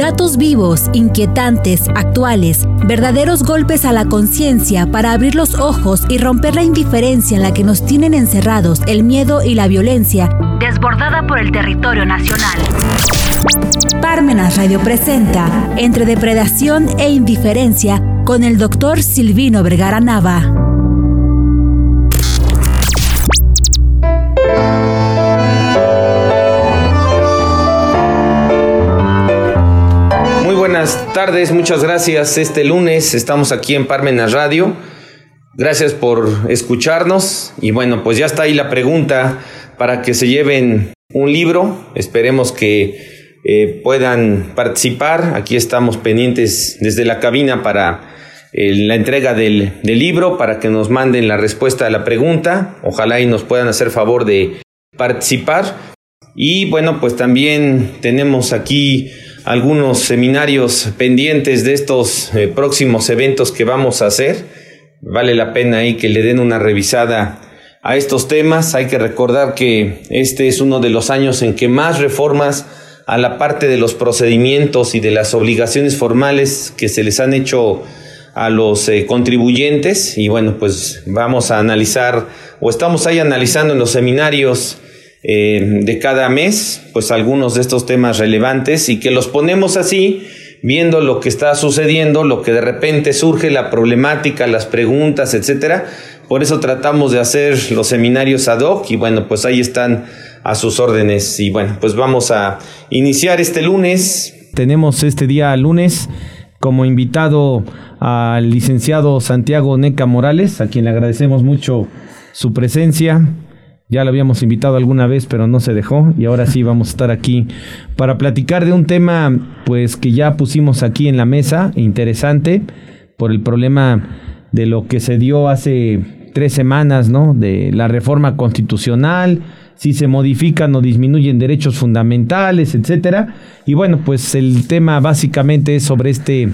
Datos vivos, inquietantes, actuales, verdaderos golpes a la conciencia para abrir los ojos y romper la indiferencia en la que nos tienen encerrados el miedo y la violencia, desbordada por el territorio nacional. Parmenas Radio presenta Entre Depredación e Indiferencia con el doctor Silvino Vergara Nava. Buenas tardes, muchas gracias. Este lunes estamos aquí en Parmenas Radio. Gracias por escucharnos y bueno, pues ya está ahí la pregunta para que se lleven un libro. Esperemos que eh, puedan participar. Aquí estamos pendientes desde la cabina para eh, la entrega del, del, libro, para que nos manden la respuesta a la pregunta. Ojalá y nos puedan hacer favor de participar. Y bueno, pues también tenemos aquí algunos seminarios pendientes de estos eh, próximos eventos que vamos a hacer. Vale la pena ahí que le den una revisada a estos temas. Hay que recordar que este es uno de los años en que más reformas a la parte de los procedimientos y de las obligaciones formales que se les han hecho a los eh, contribuyentes y bueno pues vamos a analizar o estamos ahí analizando en los seminarios eh, de cada mes pues algunos de estos temas relevantes y que los ponemos así viendo lo que está sucediendo lo que de repente surge la problemática las preguntas etcétera por eso tratamos de hacer los seminarios ad hoc y bueno pues ahí están a sus órdenes. Y bueno, pues vamos a iniciar este lunes. Tenemos este día lunes como invitado al licenciado Santiago Neca Morales, a quien le agradecemos mucho su presencia. Ya lo habíamos invitado alguna vez, pero no se dejó y ahora sí vamos a estar aquí para platicar de un tema pues que ya pusimos aquí en la mesa, interesante por el problema de lo que se dio hace tres semanas, ¿no? De la reforma constitucional, si se modifican o disminuyen derechos fundamentales, etcétera. Y bueno, pues el tema básicamente es sobre este,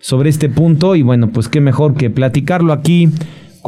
sobre este punto. Y bueno, pues qué mejor que platicarlo aquí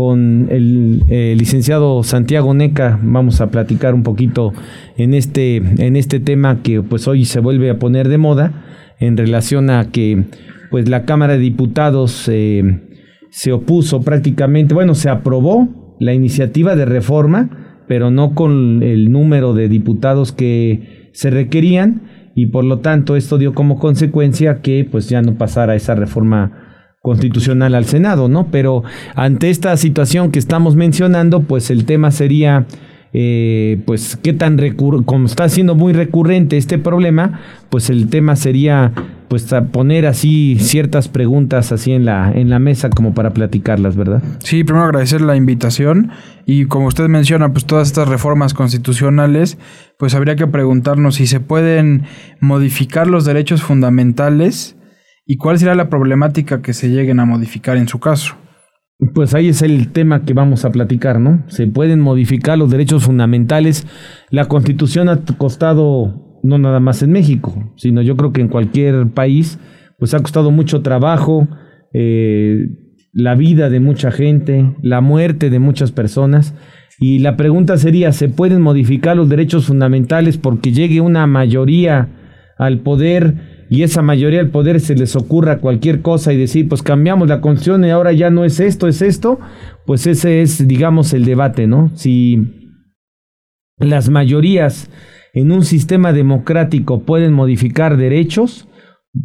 con el licenciado Santiago Neca. Vamos a platicar un poquito en este, en este tema que pues hoy se vuelve a poner de moda en relación a que pues la Cámara de Diputados eh, se opuso prácticamente, bueno, se aprobó la iniciativa de reforma pero no con el número de diputados que se requerían y por lo tanto esto dio como consecuencia que pues ya no pasara esa reforma constitucional al Senado, ¿no? Pero ante esta situación que estamos mencionando, pues el tema sería eh, pues qué tan recur como está siendo muy recurrente este problema, pues el tema sería pues poner así ciertas preguntas así en la en la mesa como para platicarlas, ¿verdad? Sí, primero agradecer la invitación y como usted menciona, pues todas estas reformas constitucionales, pues habría que preguntarnos si se pueden modificar los derechos fundamentales y cuál será la problemática que se lleguen a modificar en su caso. Pues ahí es el tema que vamos a platicar, ¿no? Se pueden modificar los derechos fundamentales. La constitución ha costado, no nada más en México, sino yo creo que en cualquier país, pues ha costado mucho trabajo, eh, la vida de mucha gente, la muerte de muchas personas. Y la pregunta sería, ¿se pueden modificar los derechos fundamentales porque llegue una mayoría al poder? Y esa mayoría del poder se les ocurra cualquier cosa y decir, pues cambiamos la constitución y ahora ya no es esto, es esto, pues ese es, digamos, el debate, ¿no? Si las mayorías en un sistema democrático pueden modificar derechos,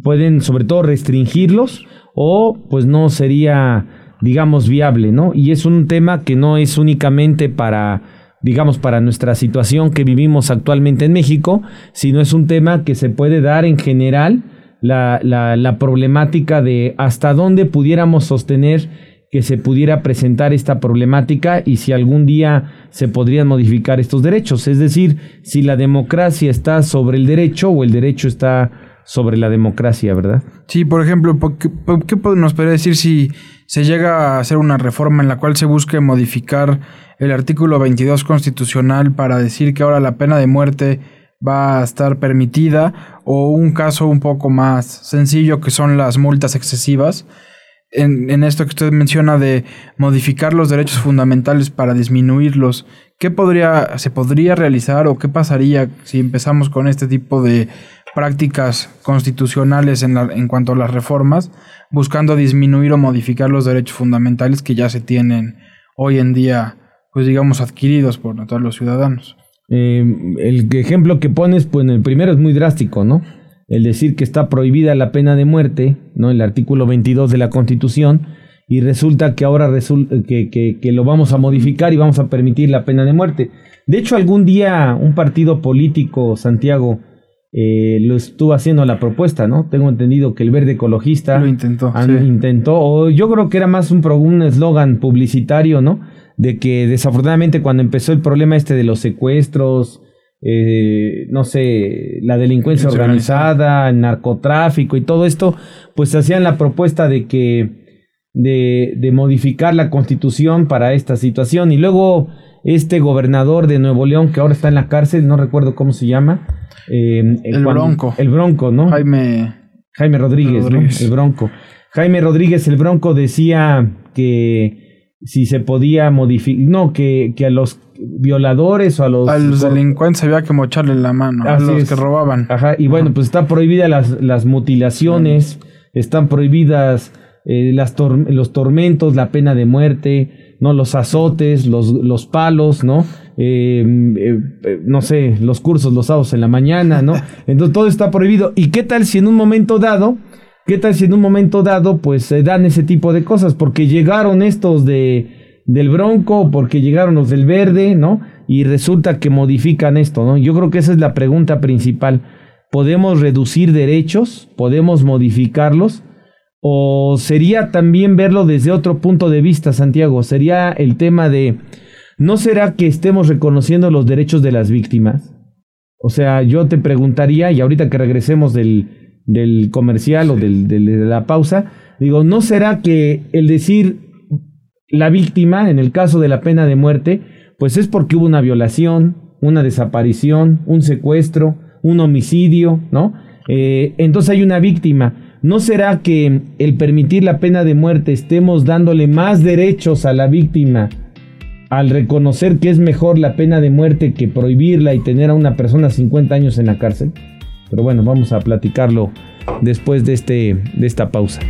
pueden sobre todo restringirlos, o pues no sería, digamos, viable, ¿no? Y es un tema que no es únicamente para digamos, para nuestra situación que vivimos actualmente en México, sino es un tema que se puede dar en general la, la, problemática de hasta dónde pudiéramos sostener que se pudiera presentar esta problemática y si algún día se podrían modificar estos derechos. Es decir, si la democracia está sobre el derecho o el derecho está sobre la democracia, ¿verdad? Sí, por ejemplo, ¿qué, qué nos podría decir si se llega a hacer una reforma en la cual se busque modificar el artículo 22 constitucional para decir que ahora la pena de muerte va a estar permitida o un caso un poco más sencillo que son las multas excesivas. En, esto que usted menciona de modificar los derechos fundamentales para disminuirlos, ¿qué podría, se podría realizar o qué pasaría si empezamos con este tipo de prácticas constitucionales en, en cuanto a las reformas, buscando disminuir o modificar los derechos fundamentales que ya se tienen hoy en día, pues digamos, adquiridos por todos los ciudadanos? Eh, el ejemplo que pones, pues en el primero es muy drástico, ¿no? El decir que está prohibida la pena de muerte, ¿no? El artículo 22 de la Constitución, y resulta que ahora resulta que, que, lo vamos a modificar y vamos a permitir la pena de muerte. De hecho, algún día un partido político, Santiago, eh, lo estuvo haciendo la propuesta, ¿no? Tengo entendido que el verde ecologista lo intentó, intentó, o yo creo que era más un un eslogan publicitario, ¿no? De que desafortunadamente cuando empezó el problema este de los secuestros, eh, no sé, la delincuencia organizada, el narcotráfico y todo esto, pues hacían la propuesta de que de, de, modificar la constitución para esta situación. Y luego este gobernador de Nuevo León, que ahora está en la cárcel, no recuerdo cómo se llama. Eh, el Bronco. El Bronco, ¿no? Jaime, Jaime Rodríguez, ¿no? El Bronco. Jaime Rodríguez, el Bronco, decía que si se podía modificar, no, que, que a los violadores o a los... A los delincuentes había que mocharle la mano, a los que robaban. Ajá, y bueno, pues están prohibidas las, las mutilaciones, están prohibidas eh, las los tormentos, la pena de muerte, ¿no? Los azotes, los, los palos, ¿no? Eh, eh, no sé, los cursos los sábados en la mañana, ¿no? Entonces todo está prohibido. ¿Y qué tal si en un momento dado... ¿Qué tal si en un momento dado pues se dan ese tipo de cosas? Porque llegaron estos de del Bronco porque llegaron los del Verde, ¿no? Y resulta que modifican esto, ¿no? Yo creo que esa es la pregunta principal. ¿Podemos reducir derechos? ¿Podemos modificarlos? ¿O sería también verlo desde otro punto de vista, Santiago? Sería el tema de, ¿no será que estemos reconociendo los derechos de las víctimas? O sea, yo te preguntaría, y ahorita que regresemos del, del comercial o del, de la pausa, digo, ¿no será que el decir la víctima, en el caso de la pena de muerte, pues es porque hubo una violación, una desaparición, un secuestro, un homicidio, ¿no? Eh, entonces hay una víctima. ¿No será que el permitir la pena de muerte estemos dándole más derechos a la víctima al reconocer que es mejor la pena de muerte que prohibirla y tener a una persona 50 años en la cárcel? Pero bueno, vamos a platicarlo después de, este, de esta pausa.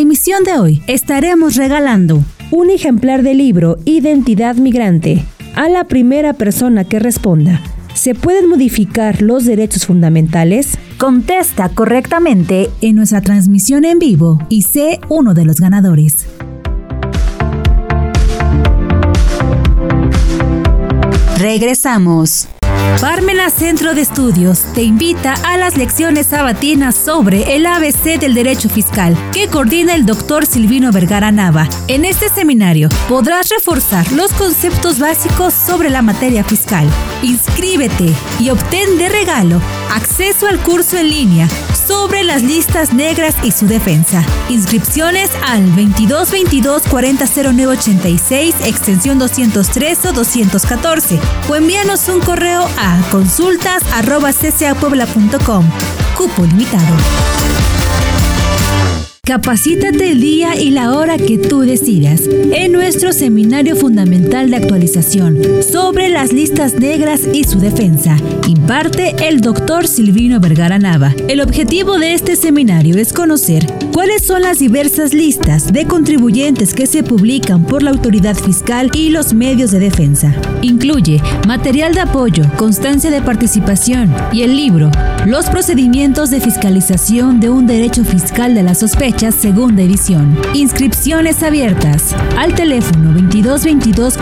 Emisión de hoy estaremos regalando un ejemplar del libro Identidad Migrante a la primera persona que responda. ¿Se pueden modificar los derechos fundamentales? Contesta correctamente en nuestra transmisión en vivo y sé uno de los ganadores. Regresamos. Parmena Centro de Estudios te invita a las lecciones sabatinas sobre el ABC del derecho fiscal que coordina el doctor Silvino Vergara Nava. En este seminario podrás reforzar los conceptos básicos sobre la materia fiscal. Inscríbete y obtén de regalo acceso al curso en línea sobre las listas negras y su defensa. Inscripciones al 2222 400986 extensión 203 o 214 o envíanos un correo a consultas@ccapuebla.com. Cupo limitado. Capacítate el día y la hora que tú decidas en nuestro seminario fundamental de actualización sobre las listas negras y su defensa. Imparte el doctor Silvino Vergara Nava. El objetivo de este seminario es conocer cuáles son las diversas listas de contribuyentes que se publican por la autoridad fiscal y los medios de defensa. Incluye material de apoyo, constancia de participación y el libro Los procedimientos de fiscalización de un derecho fiscal de la sospecha segunda edición. Inscripciones abiertas al teléfono 22 22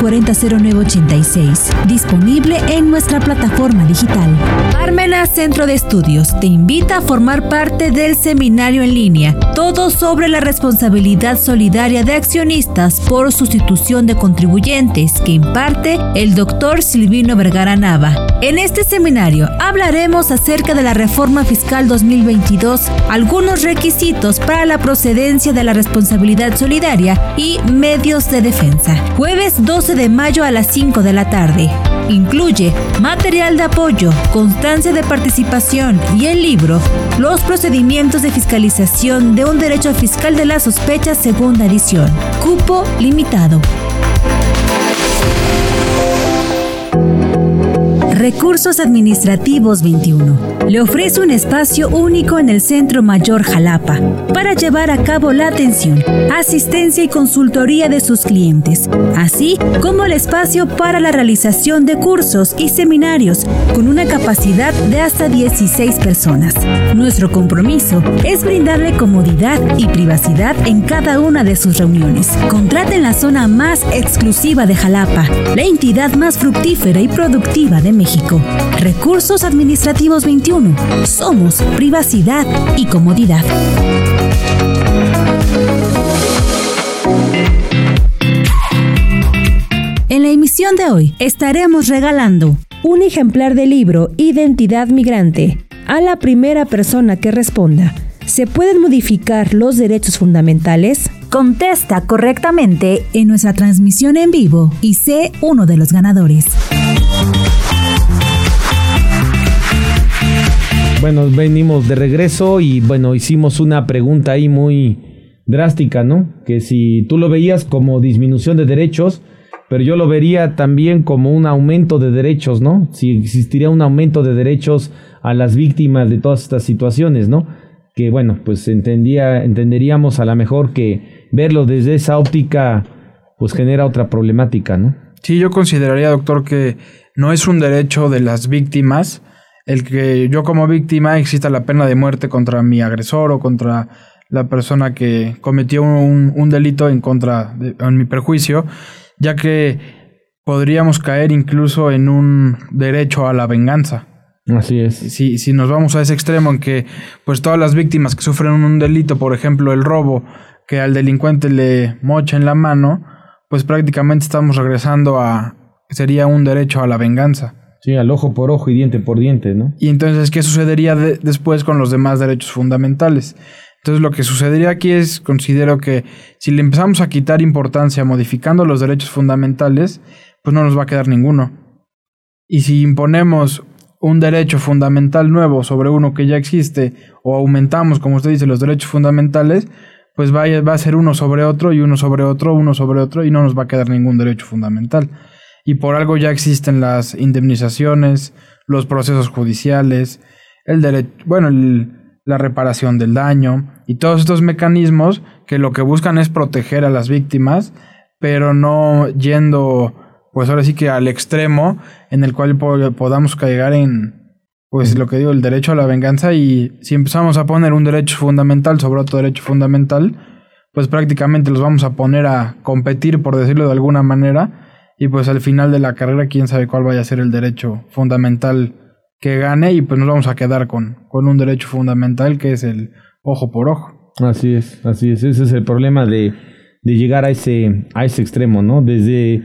disponible en nuestra plataforma digital. Parmena Centro de Estudios te invita a formar parte del seminario en línea, todo sobre la responsabilidad solidaria de accionistas por sustitución de contribuyentes que imparte el doctor Silvino Vergara Nava. En este seminario hablaremos acerca de la reforma fiscal 2022, algunos requisitos para la procedencia de la responsabilidad solidaria y medios de defensa. Jueves 12 de mayo a las 5 de la tarde. Incluye material de apoyo, constancia de participación y el libro Los procedimientos de fiscalización de un derecho fiscal de la sospecha segunda edición. Cupo limitado. Recursos Administrativos 21. Le ofrece un espacio único en el Centro Mayor Jalapa para llevar a cabo la atención, asistencia y consultoría de sus clientes, así como el espacio para la realización de cursos y seminarios con una capacidad de hasta 16 personas. Nuestro compromiso es brindarle comodidad y privacidad en cada una de sus reuniones. Contrate en la zona más exclusiva de Jalapa, la entidad más fructífera y productiva de México. Recursos Administrativos 21. Somos privacidad y comodidad. En la emisión de hoy estaremos regalando un ejemplar del libro Identidad Migrante a la primera persona que responda. ¿Se pueden modificar los derechos fundamentales? Contesta correctamente en nuestra transmisión en vivo y sé uno de los ganadores. Bueno, venimos de regreso y bueno, hicimos una pregunta ahí muy drástica, ¿no? Que si tú lo veías como disminución de derechos, pero yo lo vería también como un aumento de derechos, ¿no? Si existiría un aumento de derechos a las víctimas de todas estas situaciones, ¿no? Que bueno, pues entendía, entenderíamos a lo mejor que verlo desde esa óptica pues genera otra problemática, ¿no? Sí, yo consideraría, doctor, que no es un derecho de las víctimas, el que yo como víctima exista la pena de muerte contra mi agresor o contra la persona que cometió un, delito en contra de en mi perjuicio, ya que podríamos caer incluso en un derecho a la venganza. Así es. Si, si nos vamos a ese extremo en que pues todas las víctimas que sufren un delito, por ejemplo el robo, que al delincuente le mocha en la mano, pues prácticamente estamos regresando a sería un derecho a la venganza. Sí, al ojo por ojo y diente por diente, ¿no? Y entonces, ¿qué sucedería después con los demás derechos fundamentales? Entonces, lo que sucedería aquí es, considero que si le empezamos a quitar importancia modificando los derechos fundamentales, pues no nos va a quedar ninguno. Y si imponemos un derecho fundamental nuevo sobre uno que ya existe, o aumentamos, como usted dice, los derechos fundamentales, pues va a, va a ser uno sobre otro y uno sobre otro, uno sobre otro, y no nos va a quedar ningún derecho fundamental y por algo ya existen las indemnizaciones, los procesos judiciales, el derecho, bueno, la reparación del daño y todos estos mecanismos que lo que buscan es proteger a las víctimas, pero no yendo, pues ahora sí que al extremo en el cual podamos llegar en, pues lo que digo, el derecho a la venganza y si empezamos a poner un derecho fundamental sobre otro derecho fundamental, pues prácticamente los vamos a poner a competir, por decirlo de alguna manera, y pues al final de la carrera quién sabe cuál vaya a ser el derecho fundamental que gane y pues nos vamos a quedar con, con un derecho fundamental que es el ojo por ojo. Así es, así es, ese es el problema de, de llegar a ese, a ese extremo, ¿no? Desde,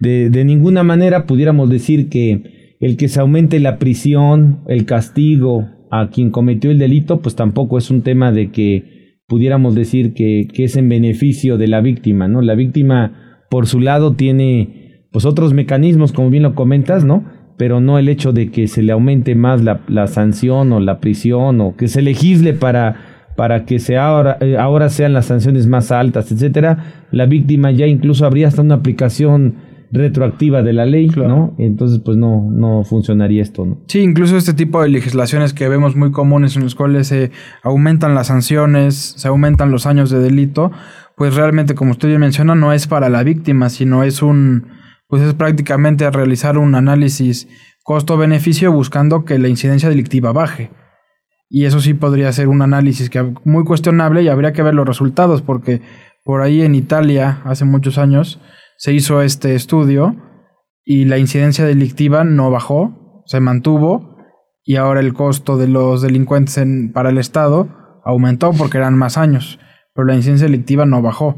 de, de ninguna manera pudiéramos decir que el que se aumente la prisión, el castigo a quien cometió el delito, pues tampoco es un tema de que pudiéramos decir que, que es en beneficio de la víctima, ¿no? La víctima, por su lado, tiene pues otros mecanismos, como bien lo comentas, ¿no? Pero no el hecho de que se le aumente más la, la sanción o la prisión o que se legisle para, para que se ahora, eh, ahora sean las sanciones más altas, etcétera. La víctima ya incluso habría hasta una aplicación retroactiva de la ley, ¿no? Entonces, pues no, no funcionaría esto, ¿no? Sí, incluso este tipo de legislaciones que vemos muy comunes en los cuales se aumentan las sanciones, se aumentan los años de delito, pues realmente, como usted ya menciona, no es para la víctima, sino es un pues es prácticamente realizar un análisis costo-beneficio buscando que la incidencia delictiva baje. Y eso sí podría ser un análisis que muy cuestionable y habría que ver los resultados porque por ahí en Italia hace muchos años se hizo este estudio y la incidencia delictiva no bajó, se mantuvo y ahora el costo de los delincuentes para el Estado aumentó porque eran más años, pero la incidencia delictiva no bajó.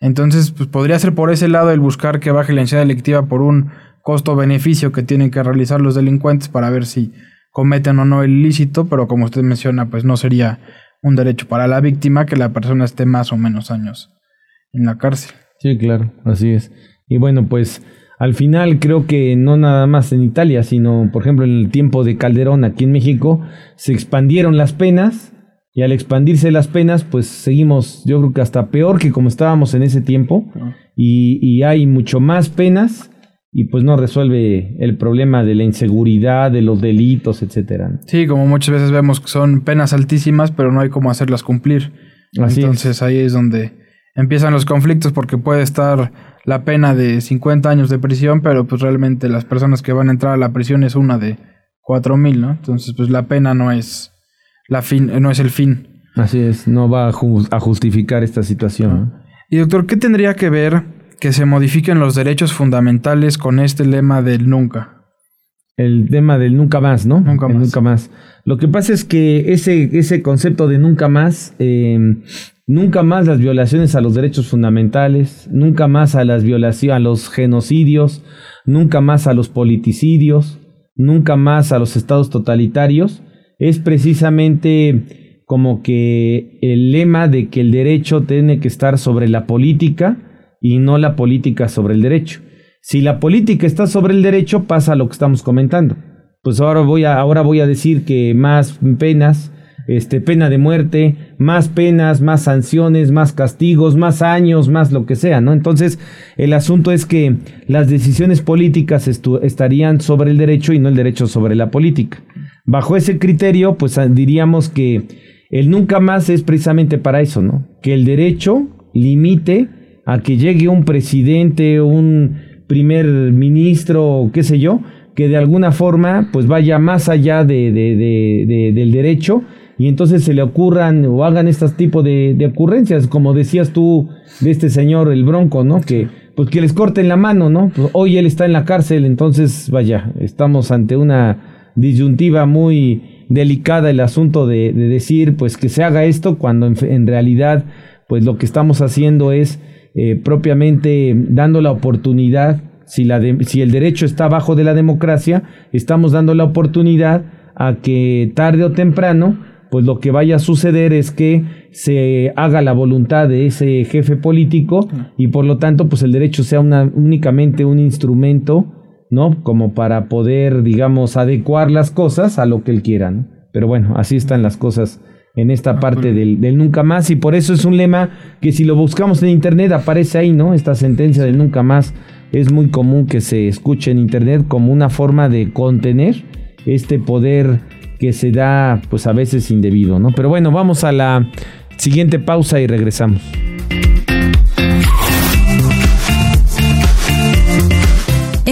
Entonces, pues podría ser por ese lado el buscar que baje la incidencia delictiva por un costo-beneficio que tienen que realizar los delincuentes para ver si cometen o no el ilícito, pero como usted menciona, pues no sería un derecho para la víctima que la persona esté más o menos años en la cárcel. Sí, claro, así es. Y bueno, pues al final creo que no nada más en Italia, sino por ejemplo en el tiempo de Calderón aquí en México, se expandieron las penas y al expandirse las penas, pues seguimos, yo creo que hasta peor que como estábamos en ese tiempo y, y hay mucho más penas y pues no resuelve el problema de la inseguridad, de los delitos, etcétera. Sí, como muchas veces vemos que son penas altísimas, pero no hay cómo hacerlas cumplir. Así es. Entonces ahí es donde empiezan los conflictos porque puede estar la pena de 50 años de prisión, pero pues realmente las personas que van a entrar a la prisión es una de 4000, ¿no? Entonces pues la pena no es la fin, no es el fin. Así es, no va a, ju- a justificar esta situación. Y doctor, ¿qué tendría que ver que se modifiquen los derechos fundamentales con este lema del nunca? El tema del nunca más, ¿no? Nunca El más. nunca más. Lo que pasa es que ese, ese concepto de nunca más, eh, nunca más las violaciones a los derechos fundamentales, nunca más a las violaciones, a los genocidios, nunca más a los politicidios, nunca más a los estados totalitarios, es precisamente como que el lema de que el derecho tiene que estar sobre la política y no la política sobre el derecho. Si la política está sobre el derecho, pasa lo que estamos comentando. Pues ahora voy a, ahora voy a decir que más penas, este, pena de muerte, más penas, más sanciones, más castigos, más años, más lo que sea, ¿no? Entonces, el asunto es que las decisiones políticas estarían sobre el derecho y no el derecho sobre la política. Bajo ese criterio, pues ah, diríamos que el nunca más es precisamente para eso, ¿no? Que el derecho limite a que llegue un presidente, un primer ministro, qué sé yo, que de alguna forma pues vaya más allá de, de- de- de- del derecho y entonces se le ocurran o hagan este tipo de, de ocurrencias, como decías tú de este señor, el Bronco, ¿no? Que pues que les corten la mano, ¿no? Pues, hoy él está en la cárcel, entonces vaya, estamos ante una disyuntiva muy delicada el asunto de, de decir pues que se haga esto cuando en, realidad pues lo que estamos haciendo es eh, propiamente dando la oportunidad, si, la de- si el derecho está bajo de la democracia, estamos dando la oportunidad a que tarde o temprano, pues lo que vaya a suceder es que se haga la voluntad de ese jefe político y por lo tanto, pues el derecho sea una, únicamente un instrumento, ¿no? Como para poder, digamos, adecuar las cosas a lo que él quiera, ¿no? Pero bueno, así están las cosas en esta parte del, del nunca más y por eso es un lema que si lo buscamos en internet aparece ahí, ¿no? Esta sentencia del nunca más es muy común que se escuche en internet como una forma de contener este poder que se da pues a veces indebido, ¿no? Pero bueno, vamos a la siguiente pausa y regresamos.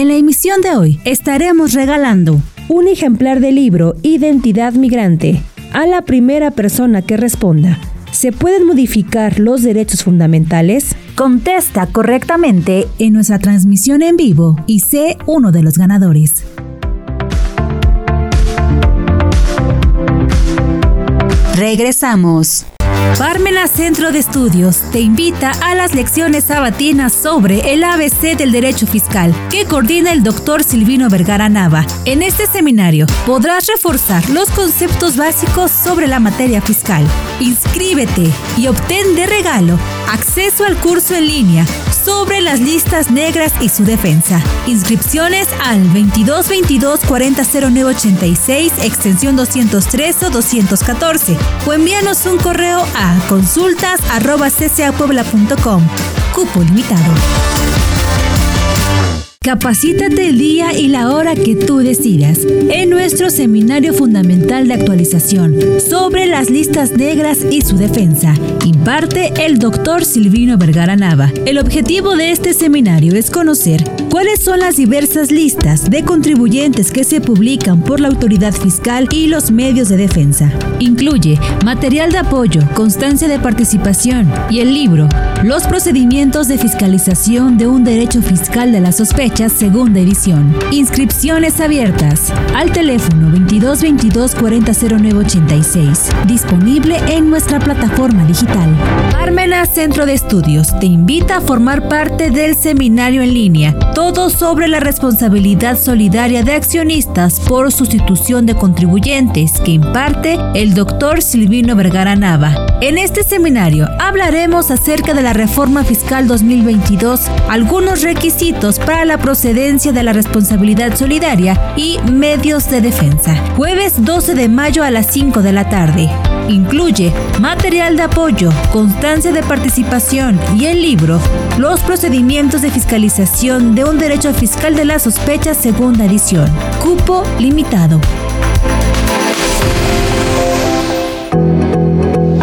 En la emisión de hoy estaremos regalando un ejemplar del libro Identidad Migrante a la primera persona que responda. ¿Se pueden modificar los derechos fundamentales? Contesta correctamente en nuestra transmisión en vivo y sé uno de los ganadores. Regresamos. Parmena Centro de Estudios te invita a las lecciones sabatinas sobre el ABC del derecho fiscal que coordina el doctor Silvino Vergara Nava. En este seminario podrás reforzar los conceptos básicos sobre la materia fiscal. Inscríbete y obtén de regalo acceso al curso en línea sobre las listas negras y su defensa. Inscripciones al 22 22 40 0986 extensión 203 o 214 o envíanos un correo a consultas. Cupo limitado. Capacítate el día y la hora que tú decidas en nuestro seminario fundamental de actualización sobre las listas negras y su defensa. Imparte el doctor Silvino Vergara Nava. El objetivo de este seminario es conocer cuáles son las diversas listas de contribuyentes que se publican por la autoridad fiscal y los medios de defensa. Incluye material de apoyo, constancia de participación y el libro Los procedimientos de fiscalización de un derecho fiscal de la sospecha segunda edición. Inscripciones abiertas al teléfono 22 22 40 0986. Disponible en nuestra plataforma digital. Parmena Centro de Estudios te invita a formar parte del seminario en línea. Todo sobre la responsabilidad solidaria de accionistas por sustitución de contribuyentes que imparte el doctor Silvino Vergara Nava. En este seminario hablaremos acerca de la reforma fiscal 2022, algunos requisitos para la procedencia de la responsabilidad solidaria y medios de defensa. Jueves 12 de mayo a las 5 de la tarde. Incluye material de apoyo, constancia de participación y el libro Los procedimientos de fiscalización de un derecho fiscal de la sospecha segunda edición. Cupo limitado.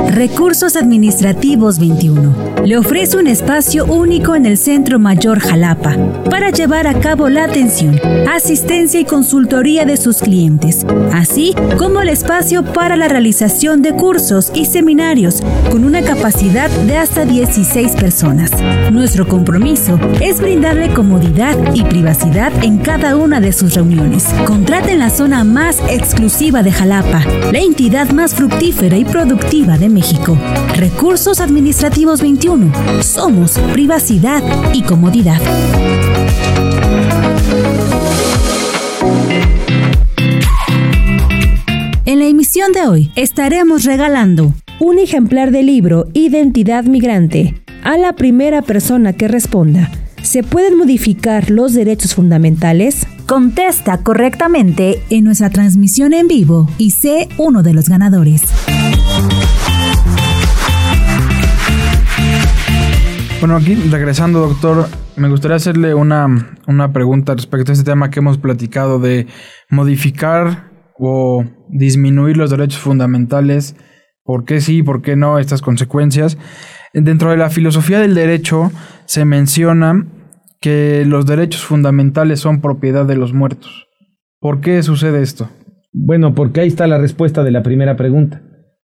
Recursos Administrativos 21. Le ofrece un espacio único en el Centro Mayor Jalapa para llevar a cabo la atención, asistencia y consultoría de sus clientes, así como el espacio para la realización de cursos y seminarios con una capacidad de hasta 16 personas. Nuestro compromiso es brindarle comodidad y privacidad en cada una de sus reuniones. Contrate en la zona más exclusiva de Jalapa, la entidad más fructífera y productiva de México. Recursos Administrativos 21. Somos privacidad y comodidad. En la emisión de hoy estaremos regalando un ejemplar del libro Identidad Migrante a la primera persona que responda. ¿Se pueden modificar los derechos fundamentales? Contesta correctamente en nuestra transmisión en vivo y sé uno de los ganadores. Bueno, aquí regresando, doctor, me gustaría hacerle una, una pregunta respecto a este tema que hemos platicado de modificar o disminuir los derechos fundamentales, por qué sí, por qué no, estas consecuencias. Dentro de la filosofía del derecho se menciona que los derechos fundamentales son propiedad de los muertos. ¿Por qué sucede esto? Bueno, porque ahí está la respuesta de la primera pregunta.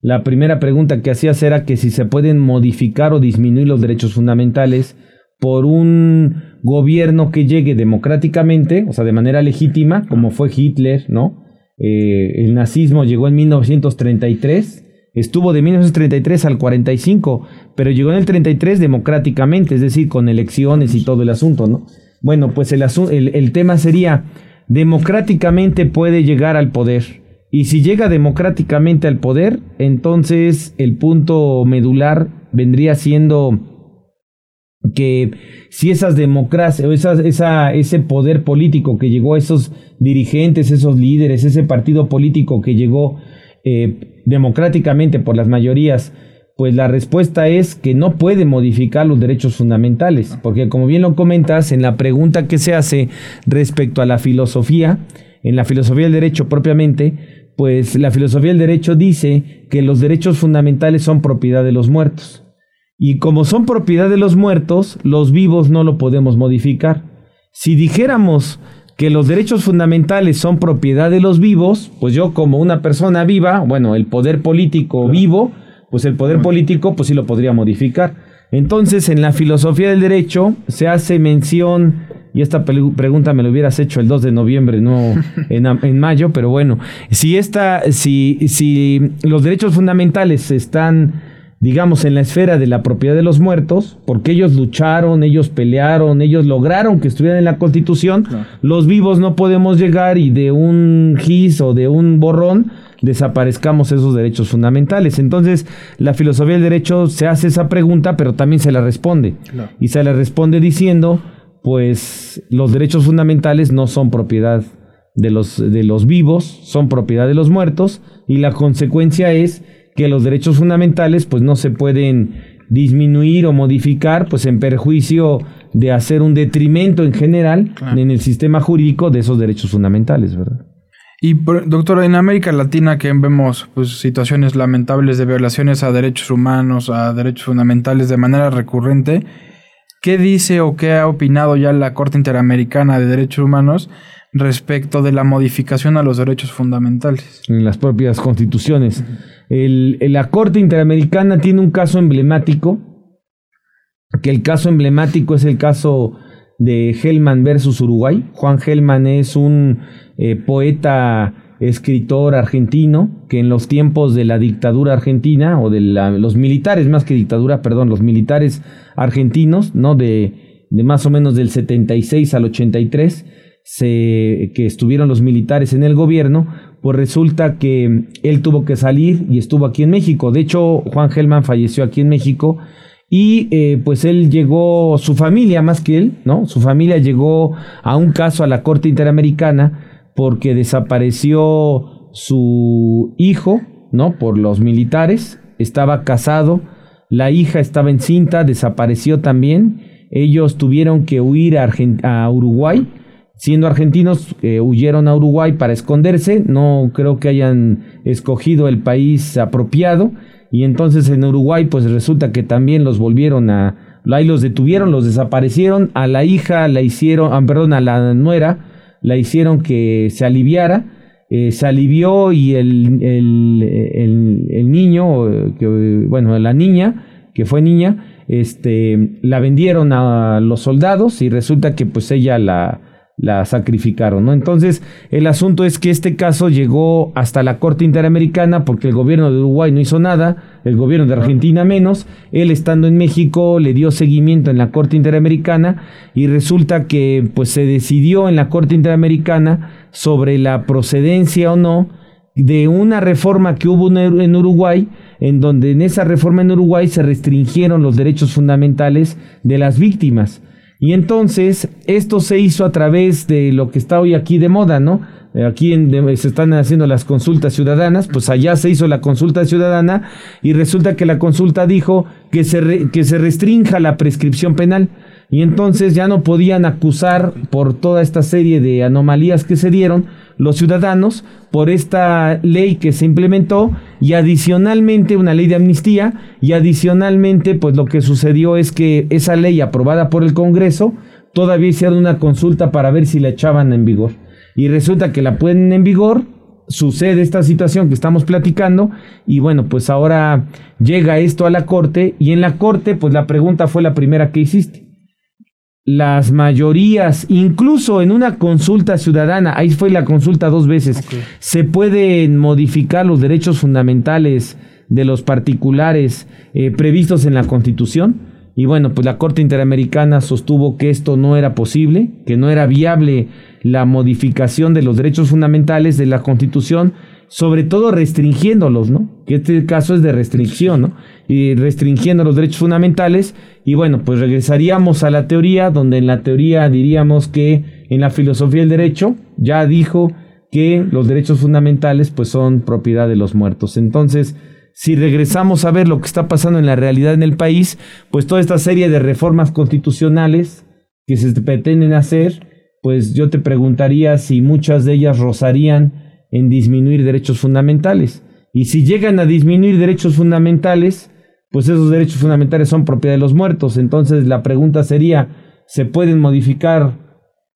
La primera pregunta que hacías era que si se pueden modificar o disminuir los derechos fundamentales por un gobierno que llegue democráticamente, o sea, de manera legítima, como fue Hitler, ¿no? Eh, el nazismo llegó en 1933, estuvo de 1933 al 45, pero llegó en el 33 democráticamente, es decir, con elecciones y todo el asunto, ¿no? Bueno, pues el, el, el tema sería, democráticamente puede llegar al poder, y si llega democráticamente al poder, entonces el punto medular vendría siendo que si esas democracias o esa, ese poder político que llegó a esos dirigentes, esos líderes, ese partido político que llegó eh, democráticamente por las mayorías, pues la respuesta es que no puede modificar los derechos fundamentales, porque como bien lo comentas, en la pregunta que se hace respecto a la filosofía, en la filosofía del derecho propiamente, pues la filosofía del derecho dice que los derechos fundamentales son propiedad de los muertos. Y como son propiedad de los muertos, los vivos no lo podemos modificar. Si dijéramos que los derechos fundamentales son propiedad de los vivos, pues yo como una persona viva, bueno, el poder político vivo, pues el poder político pues sí lo podría modificar. Entonces, en la filosofía del derecho se hace mención y esta pregunta me lo hubieras hecho el 2 de noviembre, no en, mayo, pero bueno, si, esta, si, si los derechos fundamentales están, digamos, en la esfera de la propiedad de los muertos, porque ellos lucharon, ellos pelearon, ellos lograron que estuvieran en la Constitución, los vivos no podemos llegar y de un gis o de un borrón desaparezcamos esos derechos fundamentales. Entonces, la filosofía del derecho se hace esa pregunta, pero también se la responde. Y se la responde diciendo pues los derechos fundamentales no son propiedad de los, de los vivos, son propiedad de los muertos, y la consecuencia es que los derechos fundamentales pues no se pueden disminuir o modificar pues en perjuicio de hacer un detrimento en general en el sistema jurídico de esos derechos fundamentales, ¿verdad? Y doctor, en América Latina que vemos pues, situaciones lamentables de violaciones a derechos humanos, a derechos fundamentales de manera recurrente, ¿Qué dice o qué ha opinado ya la Corte Interamericana de Derechos Humanos respecto de la modificación a los derechos fundamentales? En las propias constituciones. la Corte Interamericana tiene un caso emblemático, que el caso emblemático es el caso de Hellman versus Uruguay. Juan Hellman es un eh, poeta escritor argentino que en los tiempos de la dictadura argentina o de los militares más que dictadura, perdón, los militares argentinos, ¿no? De, de más o menos del 76 al 83, se, que estuvieron los militares en el gobierno, pues resulta que él tuvo que salir y estuvo aquí en México. De hecho, Juan Gelman falleció aquí en México y eh, pues él llegó, su familia más que él, ¿no? Su familia llegó a un caso a la Corte Interamericana porque desapareció su hijo, ¿no? Por los militares, estaba casado, la hija estaba encinta, desapareció también, ellos tuvieron que huir a, Uruguay, siendo argentinos, eh, huyeron a Uruguay para esconderse, no creo que hayan escogido el país apropiado, y entonces en Uruguay pues resulta que también los volvieron a, ahí los detuvieron, los desaparecieron, a la hija la hicieron, ah, perdón, a la nuera la hicieron que se aliviara, eh, se alivió y el, el, el, niño, bueno, la niña, que fue niña, este, la vendieron a los soldados y resulta que pues ella la, la sacrificaron, ¿no? Entonces, el asunto es que este caso llegó hasta la Corte Interamericana porque el gobierno de Uruguay no hizo nada, el gobierno de Argentina menos, él estando en México le dio seguimiento en la Corte Interamericana y resulta que pues se decidió en la Corte Interamericana sobre la procedencia o no de una reforma que hubo en Uruguay, en donde en esa reforma en Uruguay se restringieron los derechos fundamentales de las víctimas. Y entonces esto se hizo a través de lo que está hoy aquí de moda, ¿no? Eh, aquí se están haciendo las consultas ciudadanas, pues allá se hizo la consulta ciudadana y resulta que la consulta dijo que se, que se restrinja la prescripción penal y entonces ya no podían acusar por toda esta serie de anomalías que se dieron los ciudadanos por esta ley que se implementó y adicionalmente una ley de amnistía y adicionalmente pues lo que sucedió es que esa ley aprobada por el Congreso todavía hicieron una consulta para ver si la echaban en vigor. Y resulta que la pueden en vigor sucede esta situación que estamos platicando y bueno pues ahora llega esto a la corte y en la corte pues la pregunta fue la primera que hiciste las mayorías, incluso en una consulta ciudadana, ahí fue la consulta dos veces, se pueden modificar los derechos fundamentales de los particulares eh, previstos en la Constitución. Y bueno, pues la Corte Interamericana sostuvo que esto no era posible, que no era viable la modificación de los derechos fundamentales de la Constitución sobre todo restringiéndolos, ¿no? Que este caso es de restricción, ¿no? Y restringiendo los derechos fundamentales. Y bueno, pues regresaríamos a la teoría, donde en la teoría diríamos que en la filosofía del derecho ya dijo que los derechos fundamentales pues son propiedad de los muertos. Entonces, si regresamos a ver lo que está pasando en la realidad en el país, pues toda esta serie de reformas constitucionales que se pretenden hacer, pues yo te preguntaría si muchas de ellas rozarían en disminuir derechos fundamentales. Y si llegan a disminuir derechos fundamentales, pues esos derechos fundamentales son propiedad de los muertos. Entonces la pregunta sería, ¿se pueden modificar,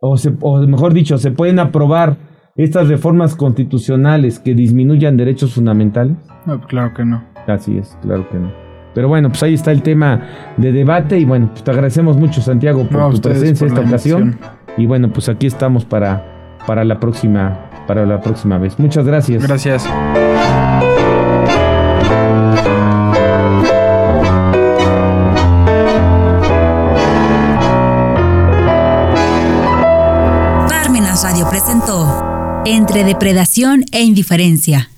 o, o mejor dicho, se pueden aprobar estas reformas constitucionales que disminuyan derechos fundamentales? No, claro que no. Así es, claro que no. Pero bueno, pues ahí está el tema de debate y bueno, pues te agradecemos mucho Santiago por tu presencia en esta ocasión. Y bueno, pues aquí estamos para, para la próxima para la próxima vez. Muchas gracias. Gracias. Parmenas Radio presentó Entre Depredación e Indiferencia